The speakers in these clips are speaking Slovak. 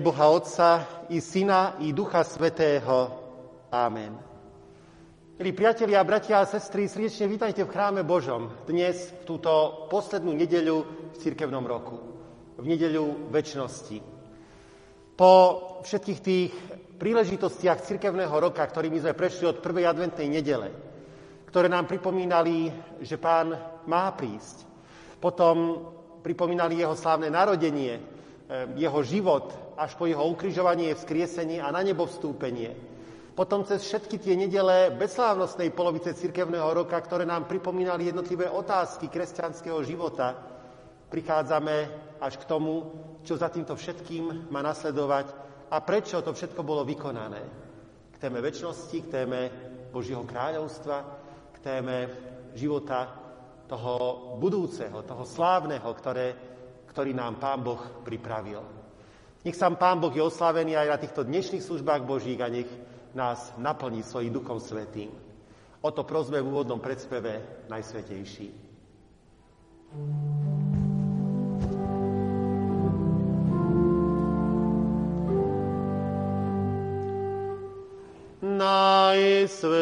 Boha Otca i Syna i Ducha Svetého. Amen. Milí priatelia, bratia a sestry, srdečne vítajte v chráme Božom dnes, v túto poslednú nedeľu v cirkevnom roku, v nedeľu väčšnosti. Po všetkých tých príležitostiach cirkevného roka, ktorými sme prešli od prvej adventnej nedele, ktoré nám pripomínali, že pán má prísť. Potom pripomínali jeho slávne narodenie, jeho život až po jeho ukrižovanie, vzkriesenie a na nebo vstúpenie. Potom cez všetky tie nedele bezslávnostnej polovice cirkevného roka, ktoré nám pripomínali jednotlivé otázky kresťanského života, prichádzame až k tomu, čo za týmto všetkým má nasledovať a prečo to všetko bolo vykonané. K téme väčšnosti, k téme Božieho kráľovstva, k téme života toho budúceho, toho slávneho, ktoré ktorý nám Pán Boh pripravil. Nech sám Pán Boh je oslavený aj na týchto dnešných službách Božích a nech nás naplní svojím Duchom Svetým. O to prosme v úvodnom predspeve Najsvetejší. Najsvetejší.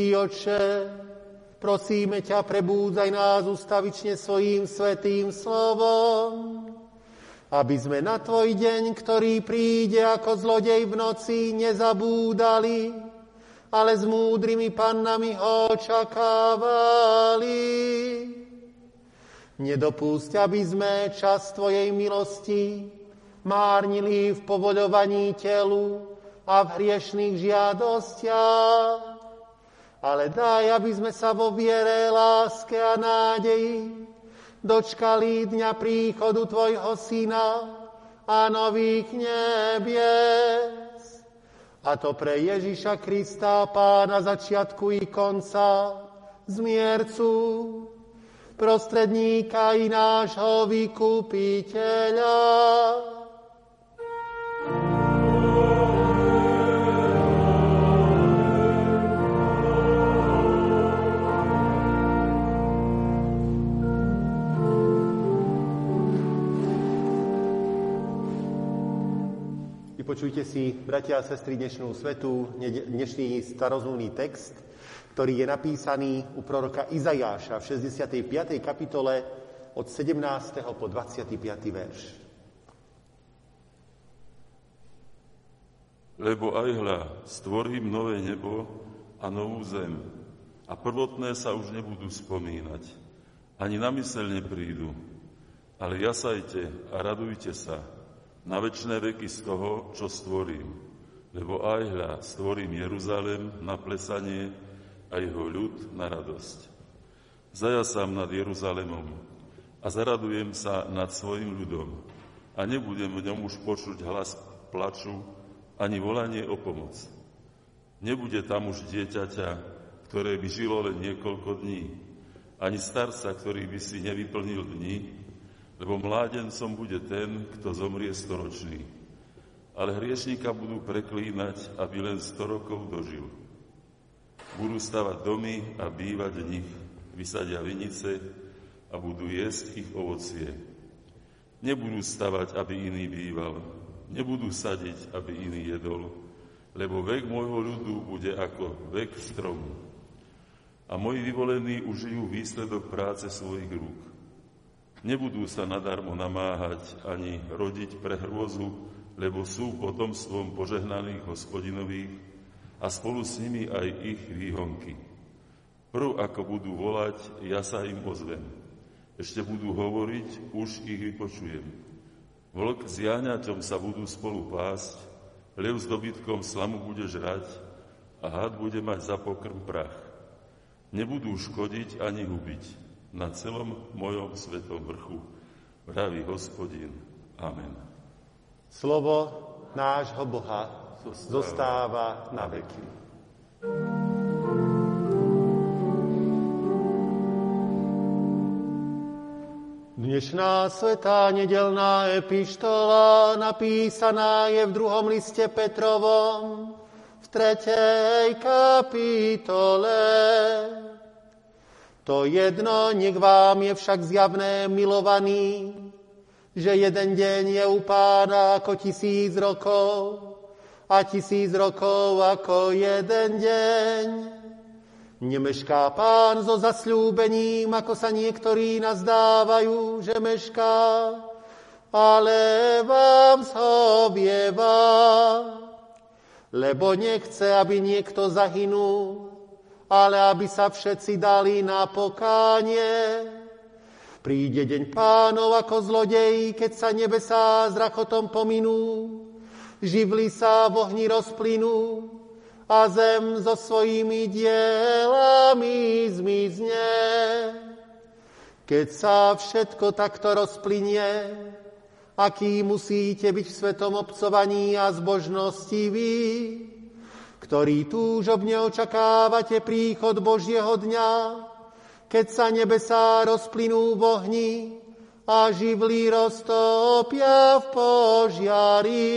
Nebeský oče, prosíme ťa, prebúdzaj nás ustavične svojím svetým slovom, aby sme na Tvoj deň, ktorý príde ako zlodej v noci, nezabúdali, ale s múdrymi pannami ho očakávali. Nedopúšť, aby sme čas Tvojej milosti márnili v povoľovaní telu a v hriešných žiadostiach, ale daj, aby sme sa vo viere, láske a nádeji dočkali dňa príchodu Tvojho Syna a nových nebies. A to pre Ježiša Krista, Pána začiatku i konca, zmiercu, prostredníka i nášho vykupiteľa. Vypočujte si, bratia a sestry, dnešnú svetu, dnešný starozmluvný text – ktorý je napísaný u proroka Izajáša v 65. kapitole od 17. po 25. verš. Lebo aj hľa, stvorím nové nebo a novú zem a prvotné sa už nebudú spomínať, ani na mysel neprídu, ale jasajte a radujte sa na väčšie veky z toho, čo stvorím. Lebo aj hľa, stvorím Jeruzalem na plesanie a jeho ľud na radosť. Zajasám nad Jeruzalemom a zaradujem sa nad svojim ľudom a nebudem v ňom už počuť hlas plaču ani volanie o pomoc. Nebude tam už dieťaťa, ktoré by žilo len niekoľko dní, ani starca, ktorý by si nevyplnil dní, lebo mládencom bude ten, kto zomrie storočný. Ale hriešníka budú preklínať, aby len sto rokov dožil. Budú stavať domy a bývať v nich, vysadia vinice a budú jesť ich ovocie. Nebudú stavať, aby iný býval, nebudú sadiť, aby iný jedol, lebo vek môjho ľudu bude ako vek stromu. A moji vyvolení užijú výsledok práce svojich rúk. Nebudú sa nadarmo namáhať ani rodiť pre hrôzu, lebo sú potomstvom požehnaných hospodinových, a spolu s nimi aj ich výhonky. Prv ako budú volať, ja sa im ozvem. Ešte budú hovoriť, už ich vypočujem. Vlk s jáňaťom sa budú spolu pásť, lev s dobytkom slamu bude žrať a had bude mať za pokrm prach. Nebudú škodiť ani hubiť na celom mojom svetom vrchu, vraví hospodin. Amen. Slovo nášho Boha zostáva na veky. Dnešná svetá nedelná epištola napísaná je v druhom liste Petrovom v tretej kapitole. To jedno nech vám je však zjavné milovaný, že jeden deň je u pána ako tisíc rokov a tisíc rokov ako jeden deň. Nemešká pán so zasľúbením, ako sa niektorí nazdávajú, že mešká, ale vám zhovieva, lebo nechce, aby niekto zahynul, ale aby sa všetci dali na pokánie. Príde deň pánov ako zlodej, keď sa nebesá s rachotom pominú, živli sa v ohni rozplynú a zem so svojimi dielami zmizne. Keď sa všetko takto rozplynie, aký musíte byť v svetom obcovaní a zbožnosti vy, ktorí túžobne očakávate príchod Božieho dňa, keď sa nebesá rozplynú v ohni a živlí roztopia v požiari.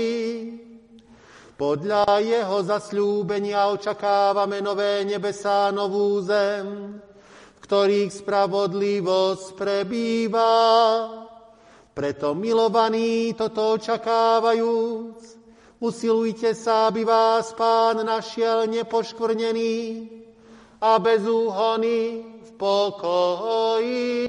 Podľa jeho zasľúbenia očakávame nové nebesá, novú zem, v ktorých spravodlivosť prebýva. Preto milovaní toto očakávajúc, usilujte sa, aby vás Pán našiel nepoškvrnený a bez úhony pokoji.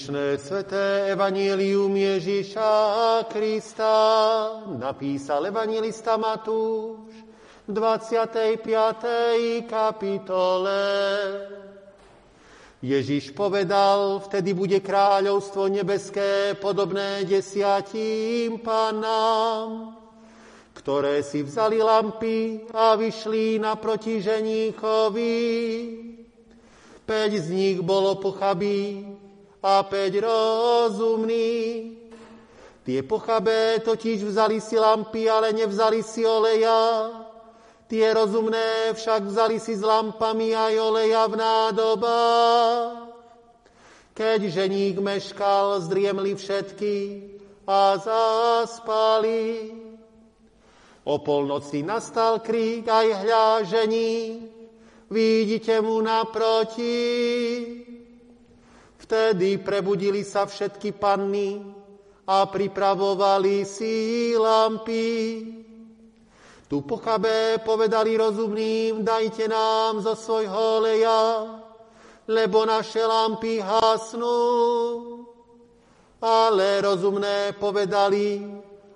Dnešné sveté evanílium Ježíša Krista napísal evangelista Matúš v 25. kapitole. Ježíš povedal, vtedy bude kráľovstvo nebeské podobné desiatím panám, ktoré si vzali lampy a vyšli naproti ženíchovi. Peť z nich bolo pochabí a päť rozumný. Tie pochabé totiž vzali si lampy, ale nevzali si oleja. Tie rozumné však vzali si s lampami aj oleja v nádobách. Keď ženík meškal, zdriemli všetky a zaspali. O polnoci nastal krík, aj hľa žení, vidíte mu naproti. Vtedy prebudili sa všetky panny a pripravovali si lampy. Tu pochabé povedali rozumným, dajte nám zo svojho leja, lebo naše lampy hasnú. Ale rozumné povedali,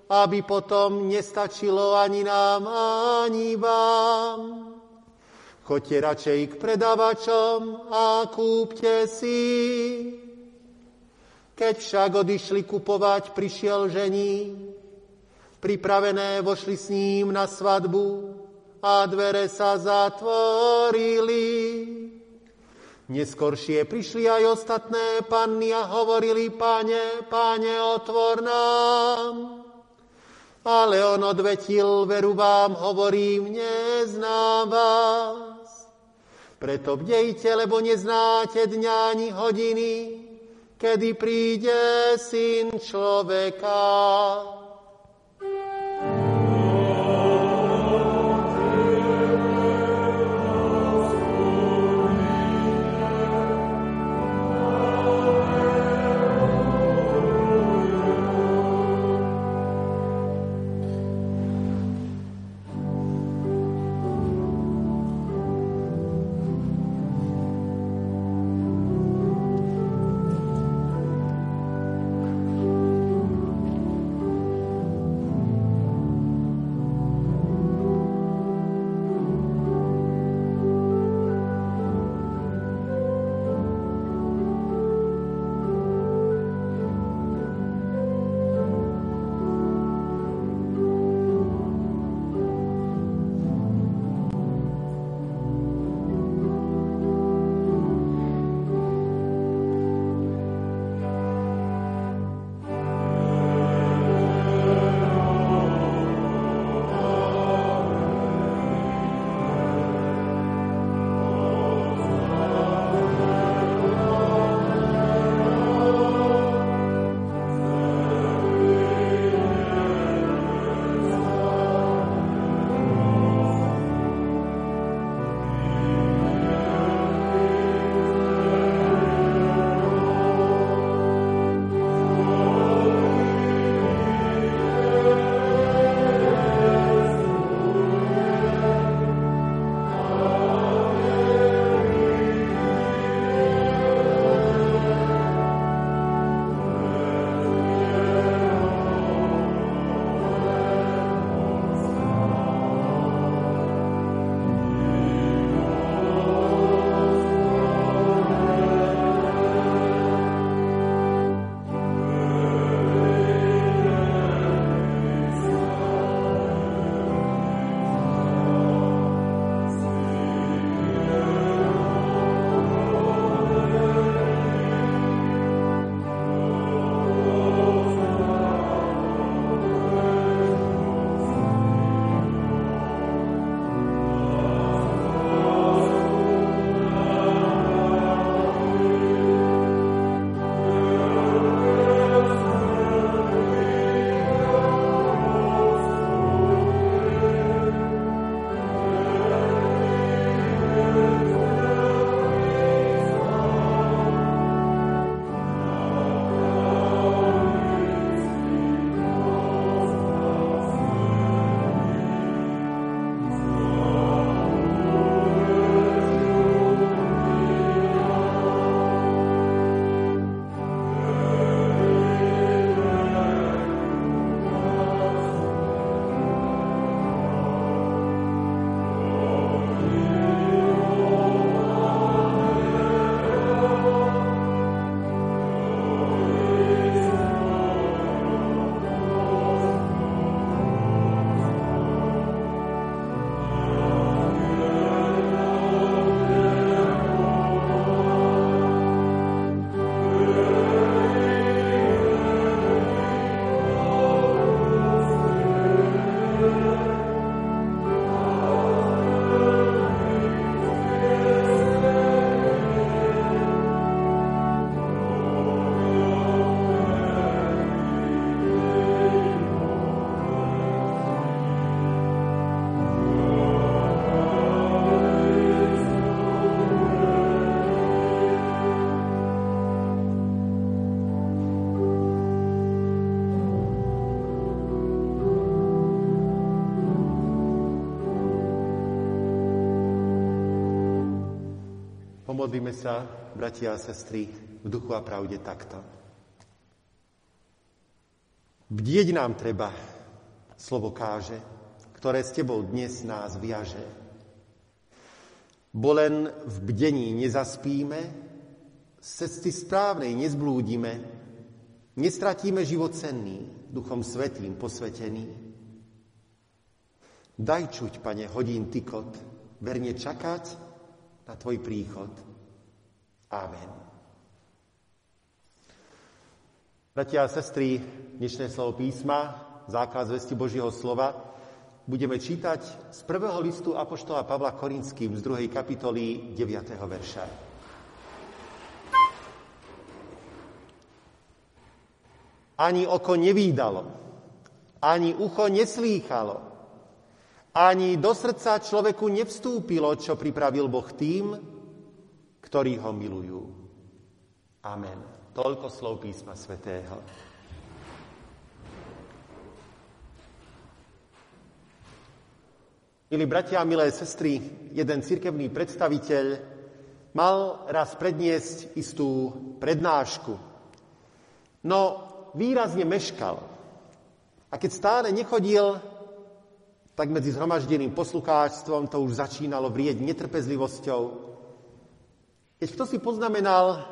aby potom nestačilo ani nám, ani vám. Choďte radšej k predávačom a kúpte si. Keď však odišli kupovať, prišiel žení. Pripravené vošli s ním na svadbu a dvere sa zatvorili. Neskoršie prišli aj ostatné panny a hovorili, páne, páne, otvor nám. Ale on odvetil, veru vám hovorím, neznám vás. Preto bdejte, lebo neznáte dňa ani hodiny, kedy príde Syn človeka. Pomodlíme sa, bratia a sestry, v duchu a pravde takto. Bdieť nám treba, slovo káže, ktoré s tebou dnes nás viaže. Bo len v bdení nezaspíme, z cesty správnej nezblúdime, nestratíme život cenný, duchom svetým posvetený. Daj čuť, pane, hodín tykot, verne čakať na tvoj príchod. Amen. Bratia a sestry, dnešné slovo písma, základ zvesti Božieho slova, budeme čítať z prvého listu Apoštola Pavla Korinským z druhej kapitoly 9. verša. Ani oko nevídalo, ani ucho neslýchalo, ani do srdca človeku nevstúpilo, čo pripravil Boh tým, ktorí ho milujú. Amen. Toľko slov písma svätého. Milí bratia a milé sestry, jeden cirkevný predstaviteľ mal raz predniesť istú prednášku. No výrazne meškal. A keď stále nechodil, tak medzi zhromaždeným poslucháčstvom to už začínalo vrieť netrpezlivosťou keď kto si poznamenal,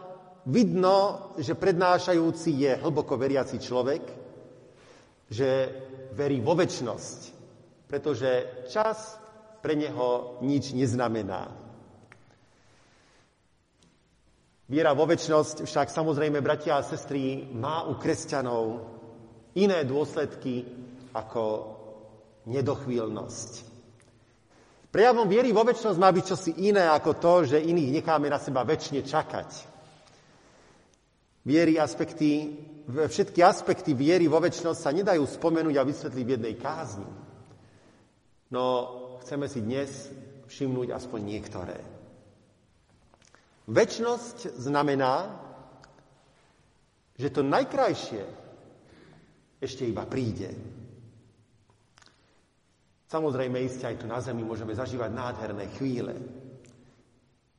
vidno, že prednášajúci je hlboko veriaci človek, že verí vo väčnosť, pretože čas pre neho nič neznamená. Viera vo väčnosť však samozrejme, bratia a sestry, má u kresťanov iné dôsledky ako nedochvíľnosť. Prejavom viery vo väčšnosť má byť čosi iné ako to, že iných necháme na seba väčšine čakať. Viery aspekty, všetky aspekty viery vo väčšnosť sa nedajú spomenúť a vysvetliť v jednej kázni. No chceme si dnes všimnúť aspoň niektoré. Väčšnosť znamená, že to najkrajšie ešte iba príde. Samozrejme, iste aj tu na Zemi môžeme zažívať nádherné chvíle.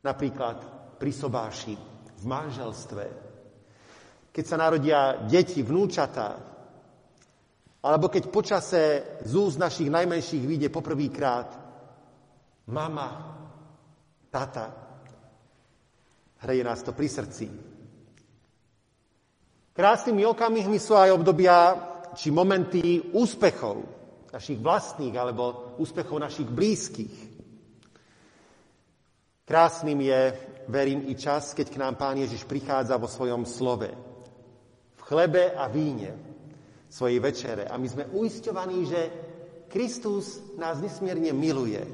Napríklad pri sobáši, v manželstve, keď sa narodia deti, vnúčatá, alebo keď počase z úst našich najmenších vyjde poprvýkrát mama, tata. Hreje nás to pri srdci. Krásnymi okamihmi sú aj obdobia či momenty úspechov, našich vlastných alebo úspechov našich blízkych. Krásnym je, verím, i čas, keď k nám Pán Ježiš prichádza vo svojom slove. V chlebe a víne svojej večere. A my sme uisťovaní, že Kristus nás nesmierne miluje.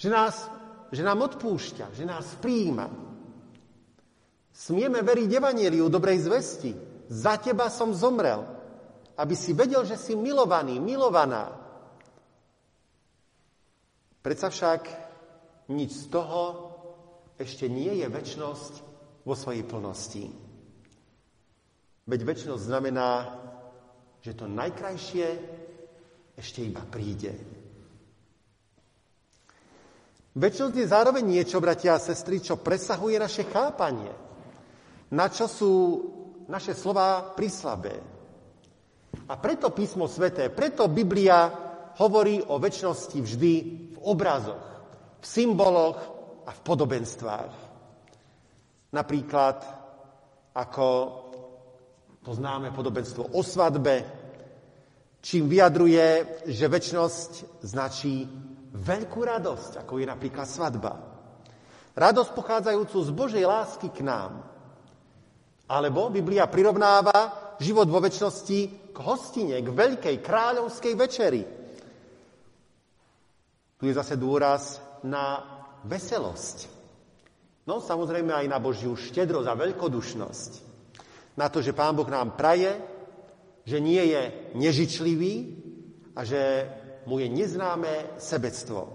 Že, nás, že nám odpúšťa, že nás príjima. Smieme veriť Evangeliu dobrej zvesti. Za teba som zomrel aby si vedel, že si milovaný, milovaná. Predsa však nič z toho ešte nie je väčnosť vo svojej plnosti. Veď väčnosť znamená, že to najkrajšie ešte iba príde. Väčnosť je zároveň niečo, bratia a sestry, čo presahuje naše chápanie. Na čo sú naše slova prislabé. A preto písmo sveté, preto Biblia hovorí o väčšnosti vždy v obrazoch, v symboloch a v podobenstvách. Napríklad ako poznáme podobenstvo o svadbe, čím vyjadruje, že väčšnosť značí veľkú radosť, ako je napríklad svadba. Radosť pochádzajúcu z Božej lásky k nám. Alebo Biblia prirovnáva život vo väčšnosti k hostine, k veľkej kráľovskej večeri. Tu je zase dôraz na veselosť. No samozrejme aj na Božiu štedrosť a veľkodušnosť. Na to, že Pán Boh nám praje, že nie je nežičlivý a že mu je neznáme sebectvo.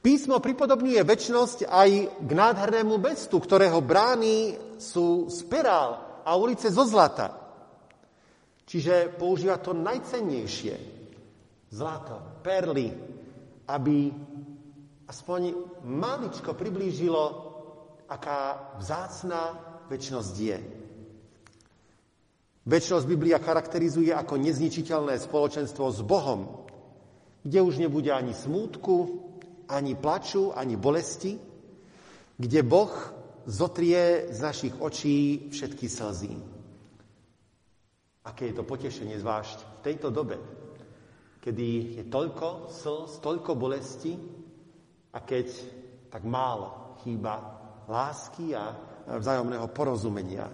Písmo pripodobňuje väčnosť aj k nádhernému mestu, ktorého brány sú z perál a ulice zo zlata. Čiže používa to najcennejšie. Zlato, perly, aby aspoň maličko priblížilo, aká vzácná väčnosť je. Väčnosť Biblia charakterizuje ako nezničiteľné spoločenstvo s Bohom, kde už nebude ani smútku, ani plaču, ani bolesti, kde Boh zotrie z našich očí všetky slzy. Aké je to potešenie zvlášť v tejto dobe, kedy je toľko slz, toľko bolesti a keď tak málo chýba lásky a vzájomného porozumenia.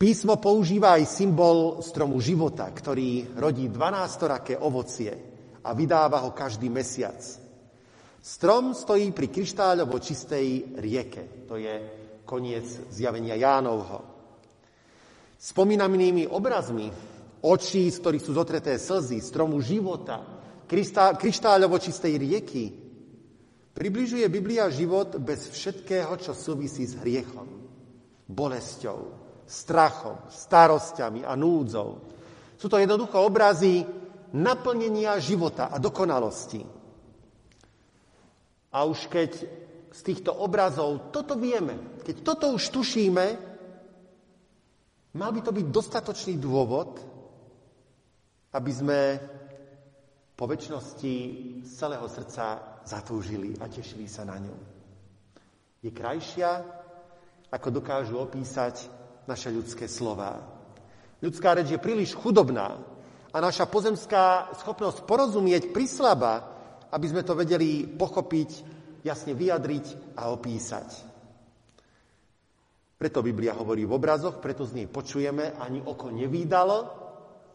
Písmo používa aj symbol stromu života, ktorý rodí 12-raké ovocie – a vydáva ho každý mesiac. Strom stojí pri kryštáľovo čistej rieke. To je koniec zjavenia Jánovho. Spomínanými obrazmi očí, z ktorých sú zotreté slzy, stromu života, kryštáľovo čistej rieky, približuje Biblia život bez všetkého, čo súvisí s hriechom, bolesťou, strachom, starosťami a núdzou. Sú to jednoducho obrazy naplnenia života a dokonalosti. A už keď z týchto obrazov toto vieme, keď toto už tušíme, mal by to byť dostatočný dôvod, aby sme po väčšnosti z celého srdca zatúžili a tešili sa na ňu. Je krajšia, ako dokážu opísať naše ľudské slova. Ľudská reč je príliš chudobná, a naša pozemská schopnosť porozumieť prislaba, aby sme to vedeli pochopiť, jasne vyjadriť a opísať. Preto Biblia hovorí v obrazoch, preto z nej počujeme, ani oko nevídalo,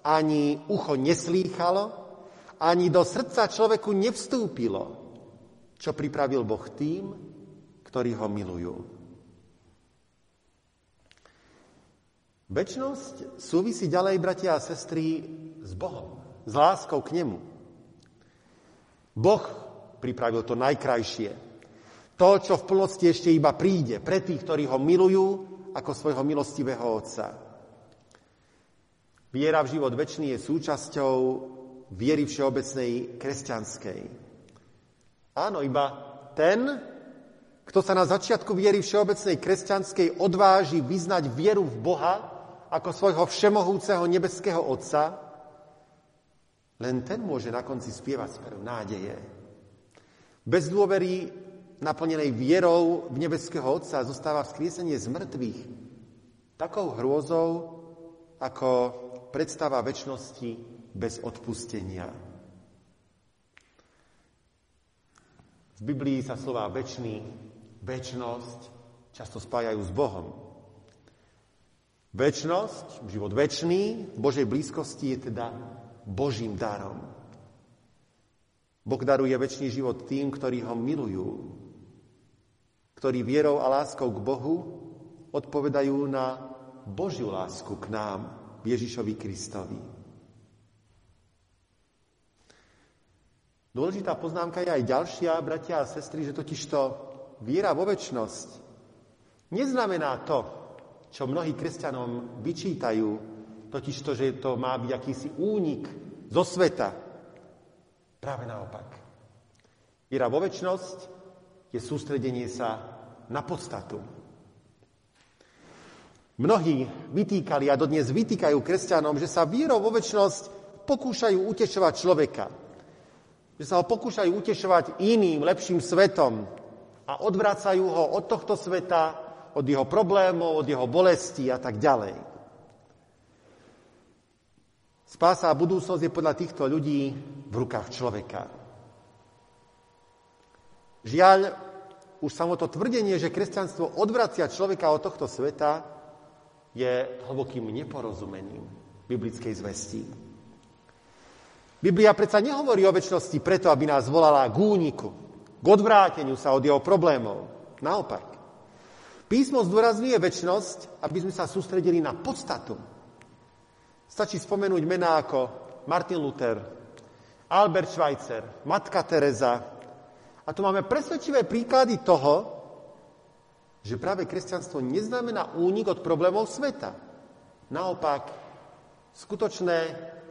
ani ucho neslýchalo, ani do srdca človeku nevstúpilo, čo pripravil Boh tým, ktorí ho milujú. Večnosť súvisí ďalej, bratia a sestry, s Bohom, s láskou k nemu. Boh pripravil to najkrajšie. To, čo v plnosti ešte iba príde pre tých, ktorí ho milujú ako svojho milostivého Otca. Viera v život väčší je súčasťou viery všeobecnej kresťanskej. Áno, iba ten, kto sa na začiatku viery všeobecnej kresťanskej odváži vyznať vieru v Boha ako svojho všemohúceho nebeského Otca, len ten môže na konci spievať spev nádeje. Bez dôvery naplnenej vierou v nebeského Otca zostáva vzkriesenie z mŕtvych takou hrôzou, ako predstava väčšnosti bez odpustenia. V Biblii sa slova väčší, väčnosť často spájajú s Bohom. Väčnosť, život väčší v Božej blízkosti je teda Božím darom. Boh daruje väčší život tým, ktorí ho milujú, ktorí vierou a láskou k Bohu odpovedajú na Božiu lásku k nám, Ježišovi Kristovi. Dôležitá poznámka je aj ďalšia, bratia a sestry, že totižto viera vo väčnosť neznamená to, čo mnohí kresťanom vyčítajú, totiž to, že to má byť akýsi únik zo sveta. Práve naopak. Viera vo väčnosť je sústredenie sa na podstatu. Mnohí vytýkali a dodnes vytýkajú kresťanom, že sa vierou vo väčnosť pokúšajú utešovať človeka. Že sa ho pokúšajú utešovať iným, lepším svetom a odvracajú ho od tohto sveta, od jeho problémov, od jeho bolesti a tak ďalej. Spása a budúcnosť je podľa týchto ľudí v rukách človeka. Žiaľ, už samo to tvrdenie, že kresťanstvo odvracia človeka od tohto sveta, je hlbokým neporozumením biblickej zvesti. Biblia predsa nehovorí o väčšnosti preto, aby nás volala k úniku, k odvráteniu sa od jeho problémov. Naopak. Písmo zdôrazňuje väčšnosť, aby sme sa sústredili na podstatu. Stačí spomenúť mená ako Martin Luther, Albert Schweitzer, Matka Teresa. A tu máme presvedčivé príklady toho, že práve kresťanstvo neznamená únik od problémov sveta. Naopak, skutočné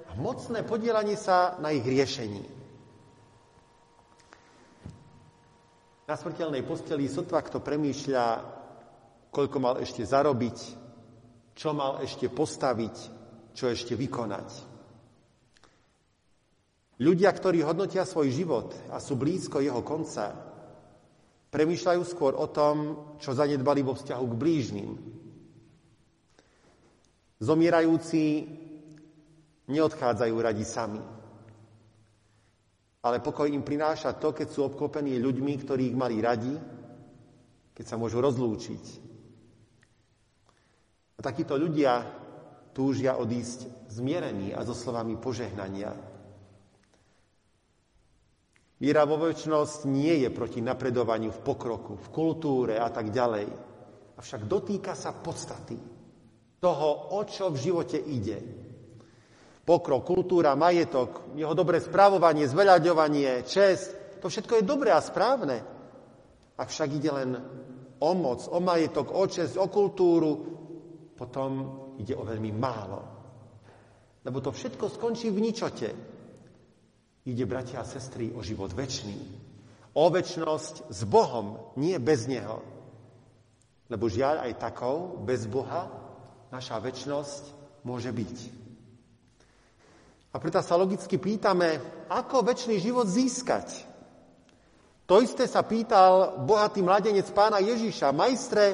a mocné podielanie sa na ich riešení. Na smrteľnej posteli sotva kto premýšľa, koľko mal ešte zarobiť, čo mal ešte postaviť, čo ešte vykonať. Ľudia, ktorí hodnotia svoj život a sú blízko jeho konca, Premýšľajú skôr o tom, čo zanedbali vo vzťahu k blížnym. Zomierajúci neodchádzajú radi sami. Ale pokoj im prináša to, keď sú obklopení ľuďmi, ktorí ich mali radi, keď sa môžu rozlúčiť. A takíto ľudia túžia odísť zmierení a so slovami požehnania. Viera vo väčšnosť nie je proti napredovaniu v pokroku, v kultúre a tak ďalej. Avšak dotýka sa podstaty toho, o čo v živote ide. Pokrok, kultúra, majetok, jeho dobré správovanie, zveľaďovanie, čest, to všetko je dobré a správne. Avšak ide len o moc, o majetok, o čest, o kultúru, potom ide o veľmi málo. Lebo to všetko skončí v ničote. Ide, bratia a sestry, o život väčší. O väčnosť s Bohom, nie bez Neho. Lebo žiaľ aj takou, bez Boha, naša väčnosť môže byť. A preto sa logicky pýtame, ako väčší život získať. To isté sa pýtal bohatý mladenec pána Ježiša. Majstre,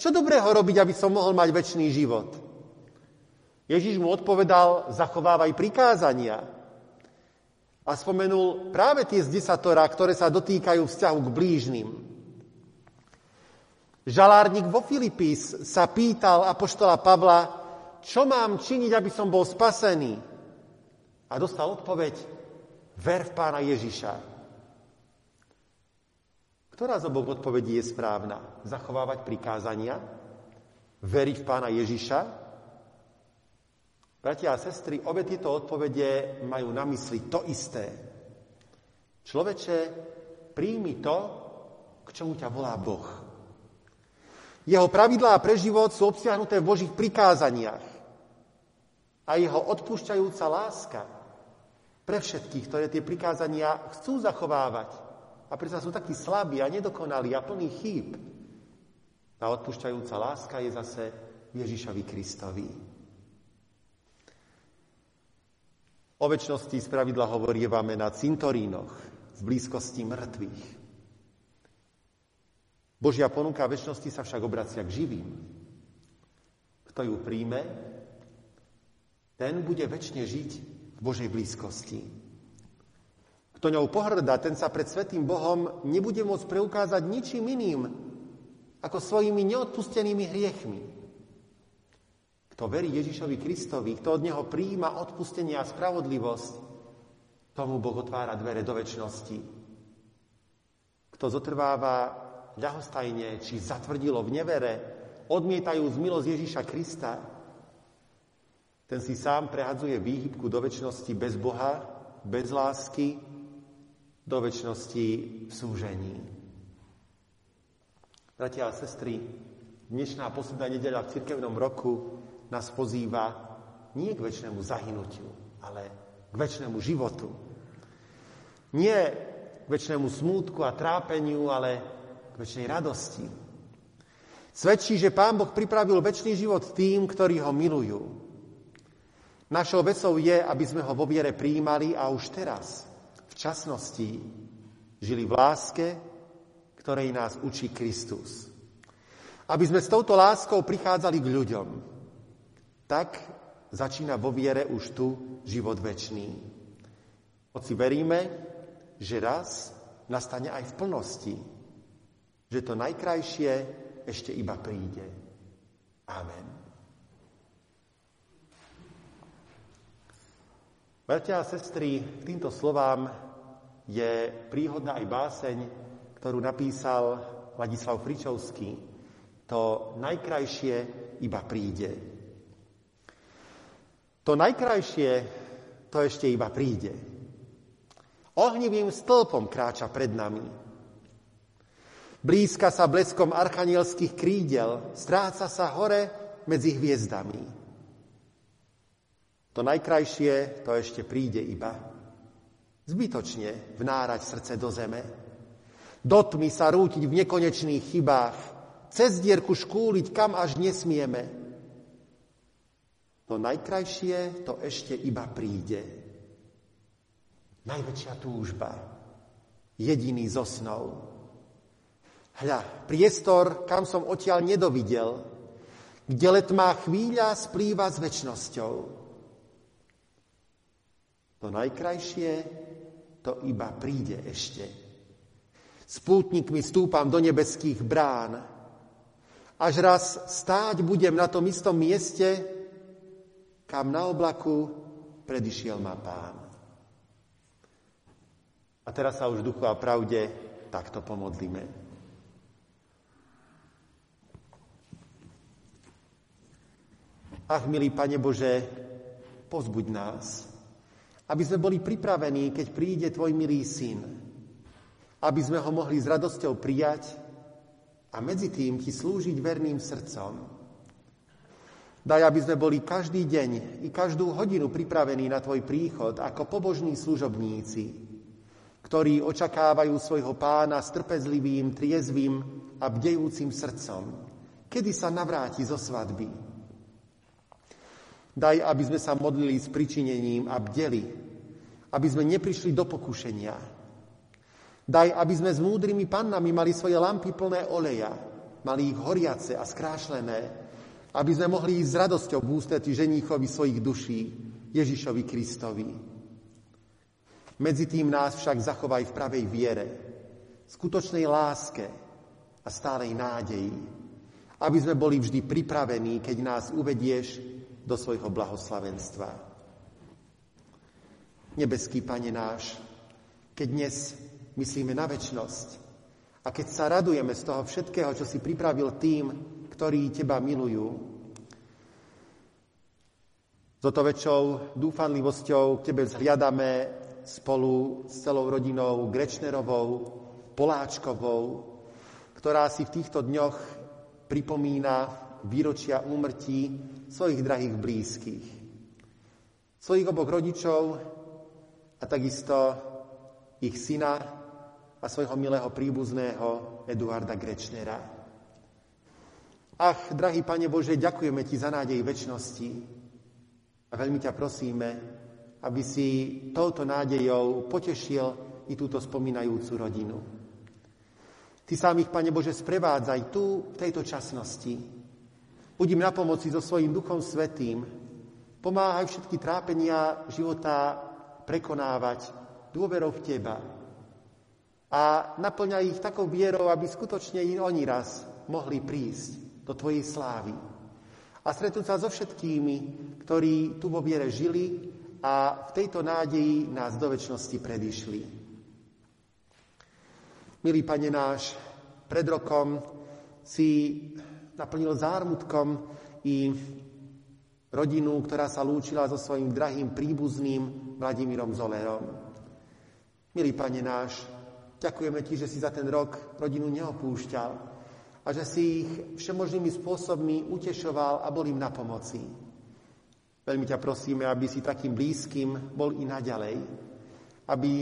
čo dobrého robiť, aby som mohol mať väčší život? Ježiš mu odpovedal, zachovávaj prikázania. A spomenul práve tie z desatora, ktoré sa dotýkajú vzťahu k blížnym. Žalárnik vo Filipís sa pýtal apoštola Pavla, čo mám činiť, aby som bol spasený? A dostal odpoveď, ver v pána Ježiša. Ktorá z oboch odpovedí je správna? Zachovávať prikázania? Veriť v pána Ježiša? Bratia a sestry, obe tieto odpovede majú na mysli to isté. Človeče, príjmi to, k čomu ťa volá Boh. Jeho pravidlá pre život sú obsiahnuté v Božích prikázaniach. A jeho odpúšťajúca láska pre všetkých, ktoré tie prikázania chcú zachovávať. A predsa sú takí slabí a nedokonalí a plní chýb. Tá odpúšťajúca láska je zase Ježišovi Kristovi. O väčšnosti z pravidla hovorievame na cintorínoch v blízkosti mŕtvych. Božia ponuka väčšnosti sa však obracia k živým. Kto ju príjme, ten bude väčšine žiť v Božej blízkosti. Kto ňou pohrdá, ten sa pred Svetým Bohom nebude môcť preukázať ničím iným ako svojimi neodpustenými hriechmi. Kto verí Ježišovi Kristovi, kto od Neho príjima odpustenie a spravodlivosť, tomu Boh otvára dvere do väčšnosti. Kto zotrváva ľahostajne či zatvrdilo v nevere, odmietajúc milosť Ježiša Krista, ten si sám prehadzuje výhybku do väčšnosti bez Boha, bez lásky, do väčšnosti v súžení. Bratia a sestry, dnešná posledná nedeľa v cirkevnom roku nás pozýva nie k väčšnému zahynutiu, ale k väčšnému životu. Nie k väčšnému smútku a trápeniu, ale k väčšnej radosti. Svedčí, že Pán Boh pripravil väčší život tým, ktorí ho milujú. Našou vecou je, aby sme ho vo viere prijímali a už teraz, v časnosti, žili v láske, ktorej nás učí Kristus. Aby sme s touto láskou prichádzali k ľuďom, tak začína vo viere už tu život večný. Hoci veríme, že raz nastane aj v plnosti, že to najkrajšie ešte iba príde. Amen. Bratia a sestry, k týmto slovám je príhodná aj báseň, ktorú napísal Ladislav Fričovský. To najkrajšie iba príde. To najkrajšie to ešte iba príde. Ohnivým stĺpom kráča pred nami. Blízka sa bleskom archanielských krídel, stráca sa hore medzi hviezdami. To najkrajšie to ešte príde iba. Zbytočne vnárať srdce do zeme. Do tmy sa rútiť v nekonečných chybách. Cez dierku škúliť, kam až nesmieme. To najkrajšie to ešte iba príde. Najväčšia túžba. Jediný zo snov. Hľa, priestor, kam som odtiaľ nedovidel, kde letmá chvíľa splýva s väčšnosťou. To najkrajšie, to iba príde ešte. S pútnikmi stúpam do nebeských brán. Až raz stáť budem na tom istom mieste, kam na oblaku predišiel ma pán. A teraz sa už duchu a pravde takto pomodlíme. Ach, milý Pane Bože, pozbuď nás, aby sme boli pripravení, keď príde Tvoj milý syn. Aby sme ho mohli s radosťou prijať a medzi tým Ti slúžiť verným srdcom. Daj, aby sme boli každý deň i každú hodinu pripravení na Tvoj príchod ako pobožní služobníci, ktorí očakávajú svojho pána s trpezlivým, triezvým a bdejúcim srdcom, kedy sa navráti zo svadby Daj, aby sme sa modlili s pričinením a bdeli, aby sme neprišli do pokušenia. Daj, aby sme s múdrymi pannami mali svoje lampy plné oleja, mali ich horiace a skrášlené, aby sme mohli ísť s radosťou v ústretí ženíchovi svojich duší, Ježišovi Kristovi. Medzi tým nás však zachovaj v pravej viere, skutočnej láske a stálej nádeji, aby sme boli vždy pripravení, keď nás uvedieš do svojho blahoslavenstva. Nebeský Pane náš, keď dnes myslíme na väčnosť a keď sa radujeme z toho všetkého, čo si pripravil tým, ktorí Teba milujú, s to väčšou dúfanlivosťou k Tebe vzhliadame spolu s celou rodinou Grečnerovou, Poláčkovou, ktorá si v týchto dňoch pripomína výročia úmrtí svojich drahých blízkych. Svojich oboch rodičov a takisto ich syna a svojho milého príbuzného Eduarda Grečnera. Ach, drahý Pane Bože, ďakujeme Ti za nádej väčšnosti a veľmi ťa prosíme, aby si touto nádejou potešil i túto spomínajúcu rodinu. Ty sám ich, Pane Bože, sprevádzaj tu, v tejto časnosti, Buď im na pomoci so svojím Duchom Svetým. Pomáhaj všetky trápenia života prekonávať dôverou v Teba. A naplňaj ich takou vierou, aby skutočne i oni raz mohli prísť do Tvojej slávy. A stretnúť sa so všetkými, ktorí tu vo viere žili a v tejto nádeji nás do väčšnosti predišli. Milý Pane náš, pred rokom si naplnil zármutkom i rodinu, ktorá sa lúčila so svojím drahým príbuzným Vladimírom Zolerom. Milý Pane náš, ďakujeme Ti, že si za ten rok rodinu neopúšťal a že si ich všemožnými spôsobmi utešoval a bol im na pomoci. Veľmi ťa prosíme, aby si takým blízkym bol i naďalej, aby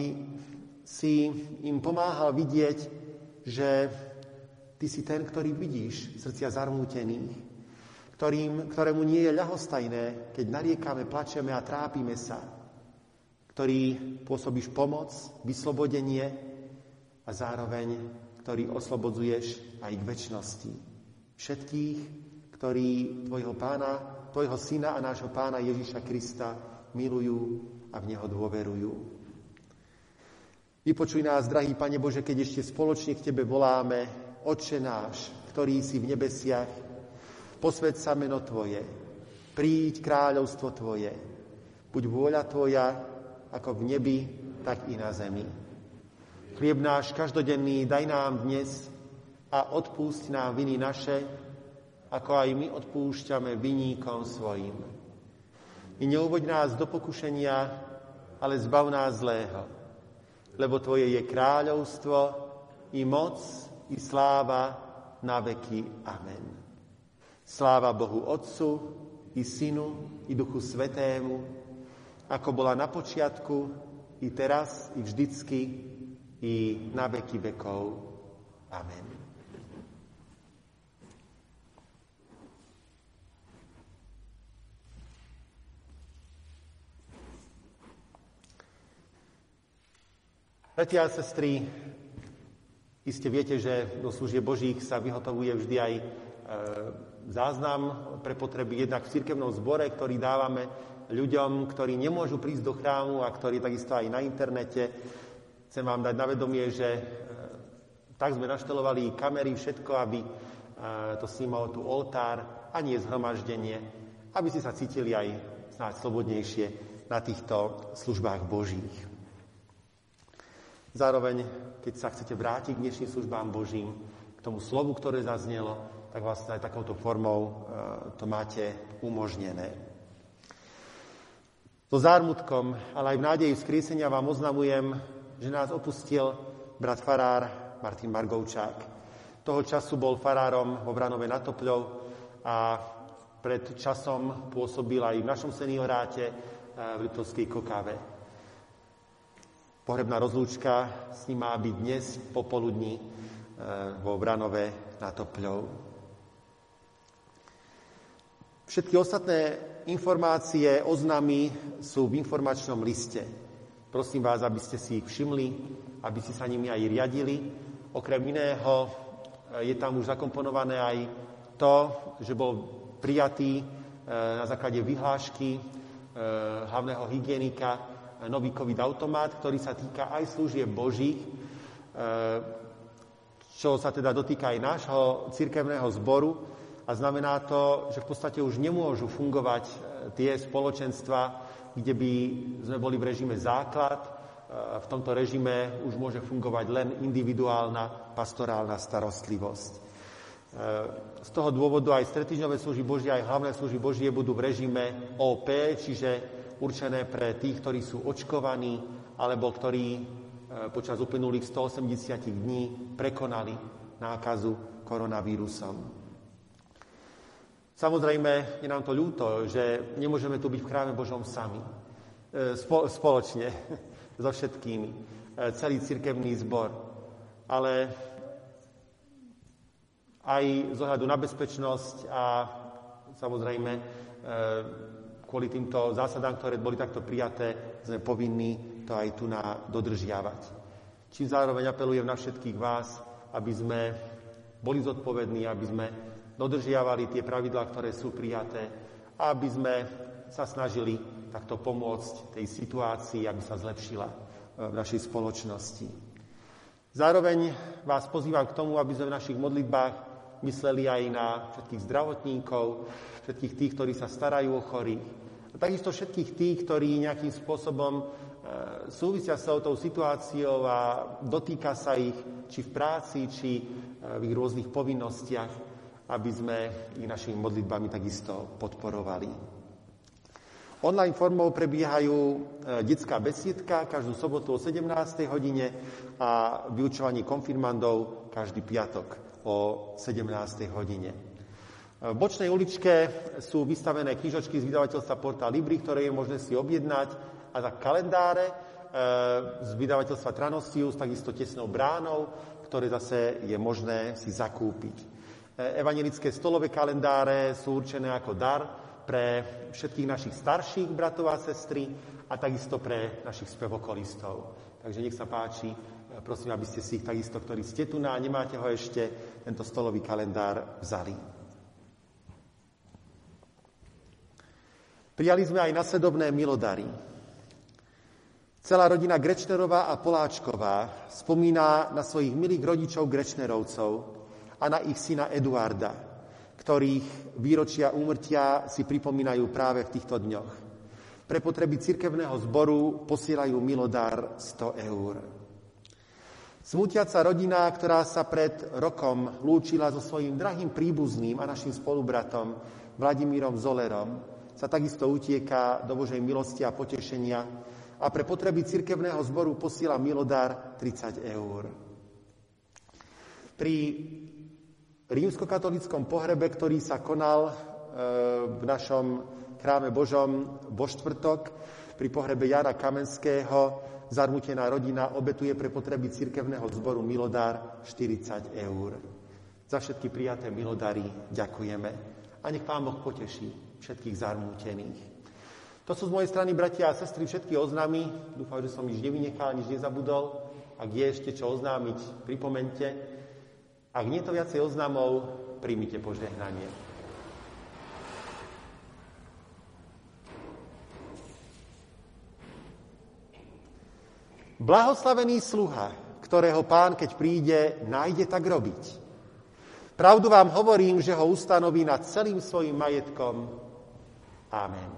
si im pomáhal vidieť, že Ty si ten, ktorý vidíš srdcia zarmútených, ktorým, ktorému nie je ľahostajné, keď nariekame, plačeme a trápime sa, ktorý pôsobíš pomoc, vyslobodenie a zároveň, ktorý oslobodzuješ aj k väčšnosti. Všetkých, ktorí tvojho pána, tvojho syna a nášho pána Ježiša Krista milujú a v neho dôverujú. Vypočuj nás, drahý Pane Bože, keď ešte spoločne k Tebe voláme, Oče náš, ktorý si v nebesiach, posved sa meno Tvoje, príď kráľovstvo Tvoje, buď vôľa Tvoja ako v nebi, tak i na zemi. Chlieb náš každodenný daj nám dnes a odpúšť nám viny naše, ako aj my odpúšťame viníkom svojim. I neuvoď nás do pokušenia, ale zbav nás zlého. Lebo Tvoje je kráľovstvo, i moc, i sláva na veky. Amen. Sláva Bohu Otcu, i Synu, i Duchu Svetému, ako bola na počiatku, i teraz, i vždycky, i na veky vekov. Amen. Bratia a sestry, iste viete, že do služieb Božích sa vyhotovuje vždy aj e, záznam pre potreby jednak v cirkevnom zbore, ktorý dávame ľuďom, ktorí nemôžu prísť do chrámu a ktorí takisto aj na internete. Chcem vám dať na vedomie, že e, tak sme naštelovali kamery, všetko, aby e, to snímalo tu oltár a nie zhromaždenie, aby si sa cítili aj snáď slobodnejšie na týchto službách Božích. Zároveň, keď sa chcete vrátiť k dnešným službám Božím, k tomu slovu, ktoré zaznelo, tak vlastne aj takouto formou e, to máte umožnené. So zármutkom, ale aj v nádeji vzkriesenia vám oznamujem, že nás opustil brat farár Martin Margovčák. Toho času bol farárom vo Vranove na Topľov a pred časom pôsobil aj v našom senioráte e, v Liptovskej Kokave. Pohrebná rozlúčka s ním má byť dnes popoludní e, vo Vranove na Topľov. Všetky ostatné informácie, oznamy sú v informačnom liste. Prosím vás, aby ste si ich všimli, aby ste sa nimi aj riadili. Okrem iného e, je tam už zakomponované aj to, že bol prijatý e, na základe vyhlášky hlavného hygienika nový COVID automat, ktorý sa týka aj služieb Božích, e, čo sa teda dotýka aj nášho cirkevného zboru a znamená to, že v podstate už nemôžu fungovať e, tie spoločenstva, kde by sme boli v režime základ. E, v tomto režime už môže fungovať len individuálna pastorálna starostlivosť. Z toho dôvodu aj stretýžňové služby Božie, aj hlavné služby Božie budú v režime OP, čiže určené pre tých, ktorí sú očkovaní alebo ktorí e, počas uplynulých 180 dní prekonali nákazu koronavírusom. Samozrejme, je nám to ľúto, že nemôžeme tu byť v chráme Božom sami, e, spoločne so všetkými, e, celý cirkevný zbor. Ale aj z ohľadu na bezpečnosť a samozrejme kvôli týmto zásadám, ktoré boli takto prijaté, sme povinní to aj tu na dodržiavať. Čím zároveň apelujem na všetkých vás, aby sme boli zodpovední, aby sme dodržiavali tie pravidlá, ktoré sú prijaté aby sme sa snažili takto pomôcť tej situácii, aby sa zlepšila e, v našej spoločnosti. Zároveň vás pozývam k tomu, aby sme v našich modlitbách mysleli aj na všetkých zdravotníkov, všetkých tých, ktorí sa starajú o chorých, a takisto všetkých tých, ktorí nejakým spôsobom e, súvisia s tou situáciou a dotýka sa ich či v práci, či e, v ich rôznych povinnostiach, aby sme ich našimi modlitbami takisto podporovali. Online formou prebiehajú e, detská besiedka každú sobotu o 17. hodine a vyučovanie konfirmandov každý piatok o 17. hodine. V bočnej uličke sú vystavené knižočky z vydavateľstva Porta Libri, ktoré je možné si objednať a za kalendáre e, z vydavateľstva Tranosius, takisto tesnou bránou, ktoré zase je možné si zakúpiť. E, evangelické stolové kalendáre sú určené ako dar pre všetkých našich starších bratov a sestry a takisto pre našich spevokolistov. Takže nech sa páči, e, prosím, aby ste si ich takisto, ktorí ste tu na a nemáte ho ešte, tento stolový kalendár vzali. Prijali sme aj nasledovné milodary. Celá rodina Grečnerová a Poláčková spomína na svojich milých rodičov Grečnerovcov a na ich syna Eduarda, ktorých výročia úmrtia si pripomínajú práve v týchto dňoch. pre potreby cirkevného zboru posielajú milodár 100 eur. Smutiaca rodina, ktorá sa pred rokom lúčila so svojím drahým príbuzným a našim spolubratom Vladimírom Zolerom, sa takisto utieka do Božej milosti a potešenia a pre potreby cirkevného zboru posiela milodár 30 eur. Pri rímskokatolickom pohrebe, ktorý sa konal e, v našom chráme Božom vo štvrtok, pri pohrebe Jara Kamenského, zarmutená rodina obetuje pre potreby cirkevného zboru milodár 40 eur. Za všetky prijaté milodary ďakujeme a nech Pán Boh poteší všetkých zarmútených. To sú z mojej strany, bratia a sestry, všetky oznámy. Dúfam, že som nič nevynechal, nič nezabudol. Ak je ešte čo oznámiť, pripomente. Ak nie to viacej oznámov, príjmite požehnanie. Blahoslavený sluha, ktorého pán, keď príde, nájde tak robiť. Pravdu vám hovorím, že ho ustanoví nad celým svojim majetkom. Amen.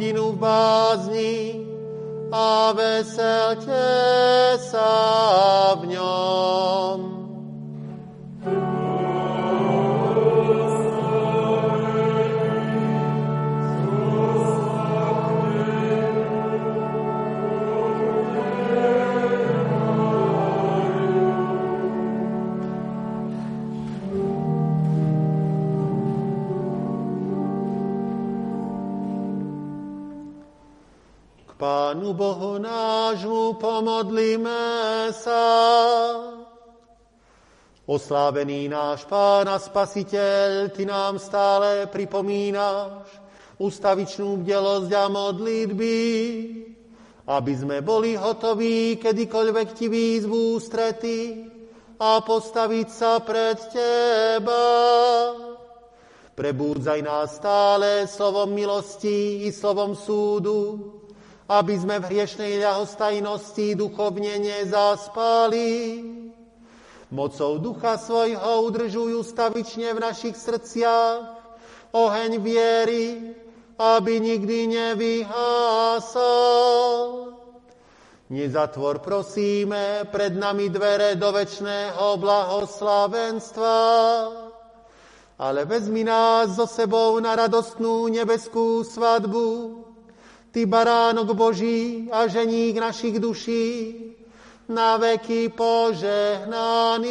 Hospodinu v bázni Oslávený náš Pán a Spasiteľ, Ty nám stále pripomínaš ustavičnú bdelosť a modlitby, aby sme boli hotoví kedykoľvek Ti výzvu strety a postaviť sa pred Teba. Prebúdzaj nás stále slovom milosti i slovom súdu, aby sme v hriešnej ľahostajnosti duchovne nezaspali. Mocou ducha svojho udržujú stavične v našich srdciach oheň viery, aby nikdy nevyhásol. Nezatvor, prosíme, pred nami dvere do večného blahoslavenstva, ale vezmi nás so sebou na radostnú nebeskú svadbu, Ty baránok Boží a ženík našich duší, na veky požehnaný.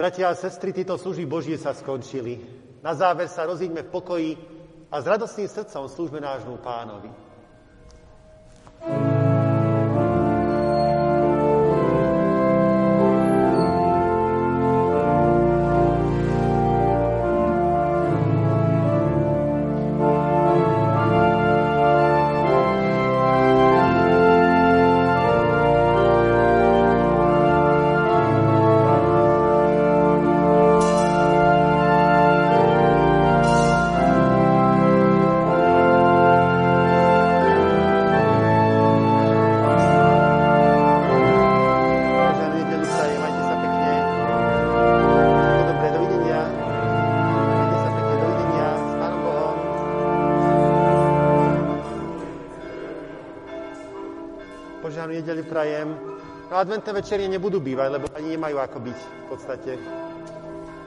Bratia a sestry, títo služby Božie sa skončili. Na záver sa rozíďme v pokoji a s radostným srdcom slúžme nášmu pánovi. Adventné večerie nebudú bývať, lebo ani nemajú ako byť v podstate.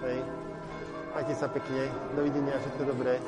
Hej. Majte sa pekne. Dovidenia, všetko dobré.